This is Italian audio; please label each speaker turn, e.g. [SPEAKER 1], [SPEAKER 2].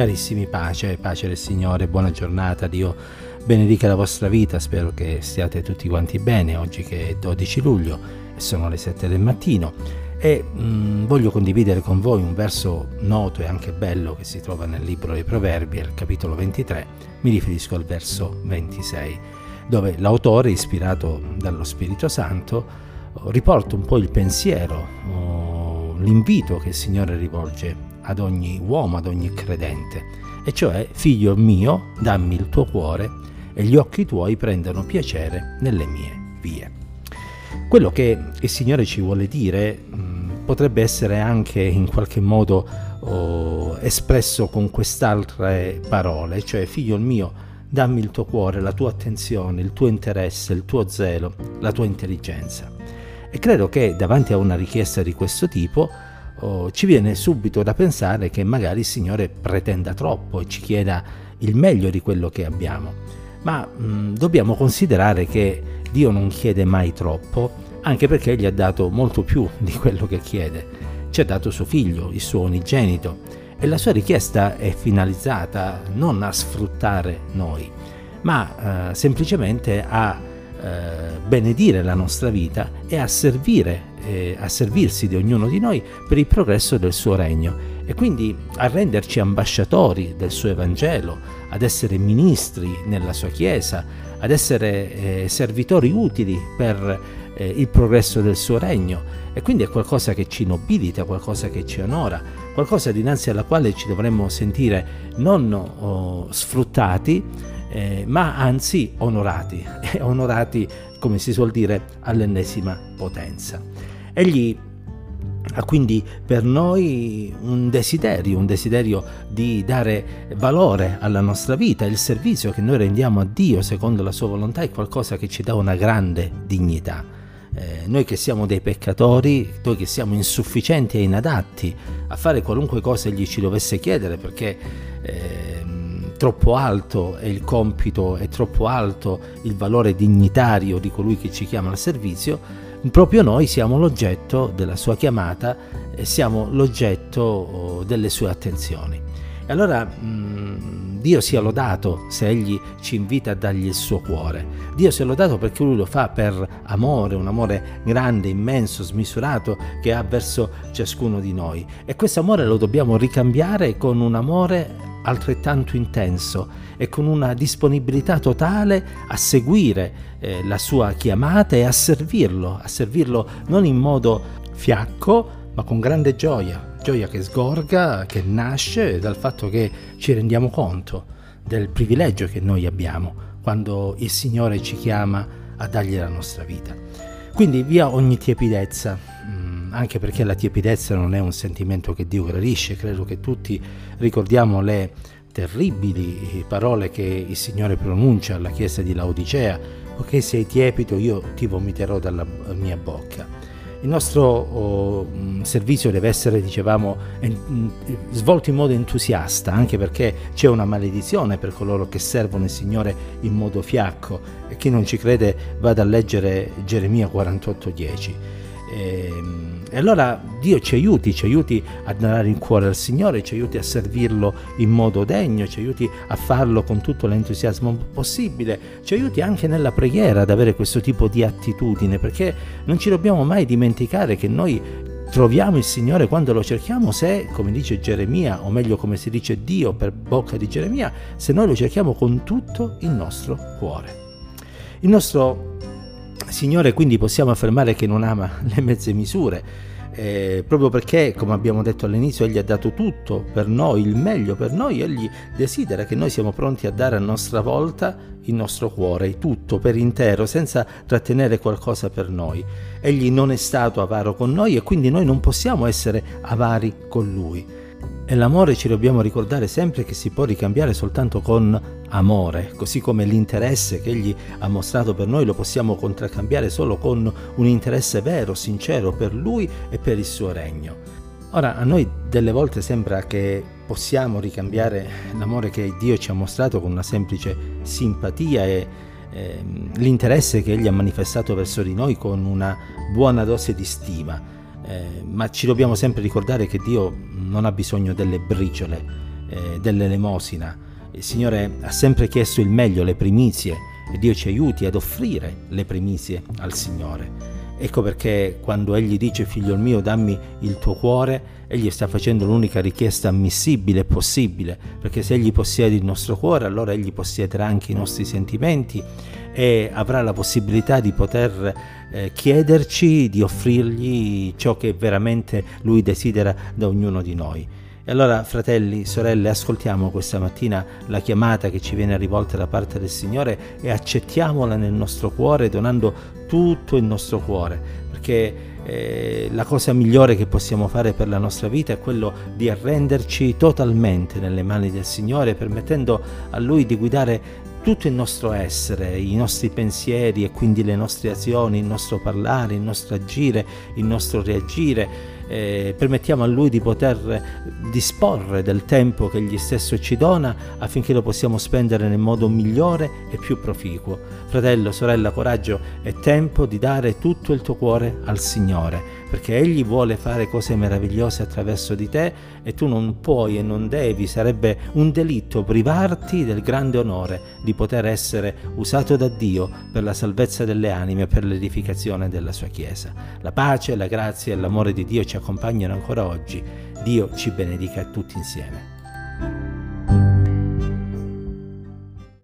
[SPEAKER 1] Carissimi pace, pace del Signore, buona giornata, Dio benedica la vostra vita, spero che stiate tutti quanti bene oggi che è 12 luglio e sono le 7 del mattino e mh, mm, voglio condividere con voi un verso noto e anche bello che si trova nel libro dei Proverbi, al capitolo 23, mi riferisco al verso 26, dove l'autore, ispirato dallo Spirito Santo, riporta un po' il pensiero, l'invito che il Signore rivolge ad ogni uomo, ad ogni credente, e cioè, figlio mio, dammi il tuo cuore e gli occhi tuoi prendano piacere nelle mie vie. Quello che il Signore ci vuole dire mm, potrebbe essere anche in qualche modo oh, espresso con quest'altre parole, cioè figlio mio, dammi il tuo cuore, la tua attenzione, il tuo interesse, il tuo zelo, la tua intelligenza. E credo che davanti a una richiesta di questo tipo oh, ci viene subito da pensare che magari il Signore pretenda troppo e ci chieda il meglio di quello che abbiamo. Ma mh, mm, dobbiamo considerare che Dio non chiede mai troppo, anche perché gli ha dato molto più di quello che chiede. Ci ha dato suo figlio, il suo unigenito, e la sua richiesta è finalizzata non a sfruttare noi, ma eh, semplicemente a eh, benedire la nostra vita e a servire eh, a servirsi di ognuno di noi per il progresso del suo regno e quindi a renderci ambasciatori del suo Evangelo, ad essere ministri nella sua Chiesa, ad essere eh, servitori utili per eh, il progresso del suo regno. E quindi è qualcosa che ci nobilita, qualcosa che ci onora, qualcosa dinanzi alla quale ci dovremmo sentire non oh, sfruttati, eh, ma anzi onorati, e onorati, come si suol dire, all'ennesima potenza. Egli ha quindi per noi un desiderio, un desiderio di dare valore alla nostra vita, il servizio che noi rendiamo a Dio secondo la sua volontà è qualcosa che ci dà una grande dignità. Eh, noi che siamo dei peccatori, noi che siamo insufficienti e inadatti a fare qualunque cosa egli ci dovesse chiedere perché eh, troppo alto è il compito, è troppo alto il valore dignitario di colui che ci chiama al servizio, proprio noi siamo l'oggetto della sua chiamata e siamo l'oggetto oh, delle sue attenzioni. E allora mh, mm, Dio sia lodato se Egli ci invita a dargli il suo cuore. Dio sia lodato perché Lui lo fa per amore, un amore grande, immenso, smisurato che ha verso ciascuno di noi. E questo amore lo dobbiamo ricambiare con un amore altrettanto intenso e con una disponibilità totale a seguire eh, la sua chiamata e a servirlo, a servirlo non in modo fiacco, ma con grande gioia, gioia che sgorga, che nasce dal fatto che ci rendiamo conto del privilegio che noi abbiamo quando il Signore ci chiama a dargli la nostra vita. Quindi via ogni tiepidezza, anche perché la tiepidezza non è un sentimento che Dio gradisce, credo che tutti ricordiamo le terribili parole che il Signore pronuncia alla chiesa di Laodicea, poiché sei tiepido io ti vomiterò dalla mia bocca. Il nostro oh, servizio deve essere, dicevamo, en- svolto in modo entusiasta, anche perché c'è una maledizione per coloro che servono il Signore in modo fiacco. E chi non ci crede vada a leggere Geremia 48:10. E, ehm, e allora Dio ci aiuti, ci aiuti a dare il cuore al Signore, ci aiuti a servirlo in modo degno, ci aiuti a farlo con tutto l'entusiasmo possibile, ci aiuti anche nella preghiera ad avere questo tipo di attitudine, perché non ci dobbiamo mai dimenticare che noi troviamo il Signore quando lo cerchiamo se, come dice Geremia, o meglio come si dice Dio per bocca di Geremia, se noi lo cerchiamo con tutto il nostro cuore. Il nostro Signore quindi possiamo affermare che non ama le mezze misure, eh, proprio perché, come abbiamo detto all'inizio, Egli ha dato tutto per noi, il meglio per noi, Egli desidera che noi siamo pronti a dare a nostra volta il nostro cuore, tutto per intero, senza trattenere qualcosa per noi. Egli non è stato avaro con noi e quindi noi non possiamo essere avari con Lui. E l'amore ci dobbiamo ricordare sempre che si può ricambiare soltanto con amore, così come l'interesse che Egli ha mostrato per noi lo possiamo contraccambiare solo con un interesse vero, sincero per Lui e per il suo regno. Ora, a noi delle volte sembra che possiamo ricambiare l'amore che Dio ci ha mostrato con una semplice simpatia e eh, l'interesse che Egli ha manifestato verso di noi con una buona dose di stima eh, ma ci dobbiamo sempre ricordare che Dio non ha bisogno delle briciole, eh, dell'elemosina. Il Signore ha sempre chiesto il meglio, le primizie, e Dio ci aiuti ad offrire le primizie al Signore. Ecco perché quando Egli dice figlio mio dammi il tuo cuore, Egli sta facendo l'unica richiesta ammissibile e possibile, perché se Egli possiede il nostro cuore, allora Egli possiederà anche i nostri sentimenti e avrà la possibilità di poter eh, chiederci di offrirgli ciò che veramente Lui desidera da ognuno di noi. E allora, fratelli, sorelle, ascoltiamo questa mattina la chiamata che ci viene rivolta da parte del Signore e accettiamola nel nostro cuore donando tutto il nostro cuore, perché eh, la cosa migliore che possiamo fare per la nostra vita è quello di arrenderci totalmente nelle mani del Signore, permettendo a Lui di guidare tutto il nostro essere, i nostri pensieri e quindi le nostre azioni, il nostro parlare, il nostro agire, il nostro reagire eh, permettiamo a Lui di poter disporre del tempo che Egli stesso ci dona affinché lo possiamo spendere nel modo migliore e più proficuo. Fratello, sorella, coraggio, è tempo di dare tutto il tuo cuore al Signore perché Egli vuole fare cose meravigliose attraverso di te e tu non puoi e non devi, sarebbe un delitto privarti del grande onore di poter essere usato da Dio per la salvezza delle anime e per l'edificazione della sua Chiesa. La pace, la grazia e l'amore di Dio ci accompagnano ancora oggi. Dio ci benedica tutti insieme.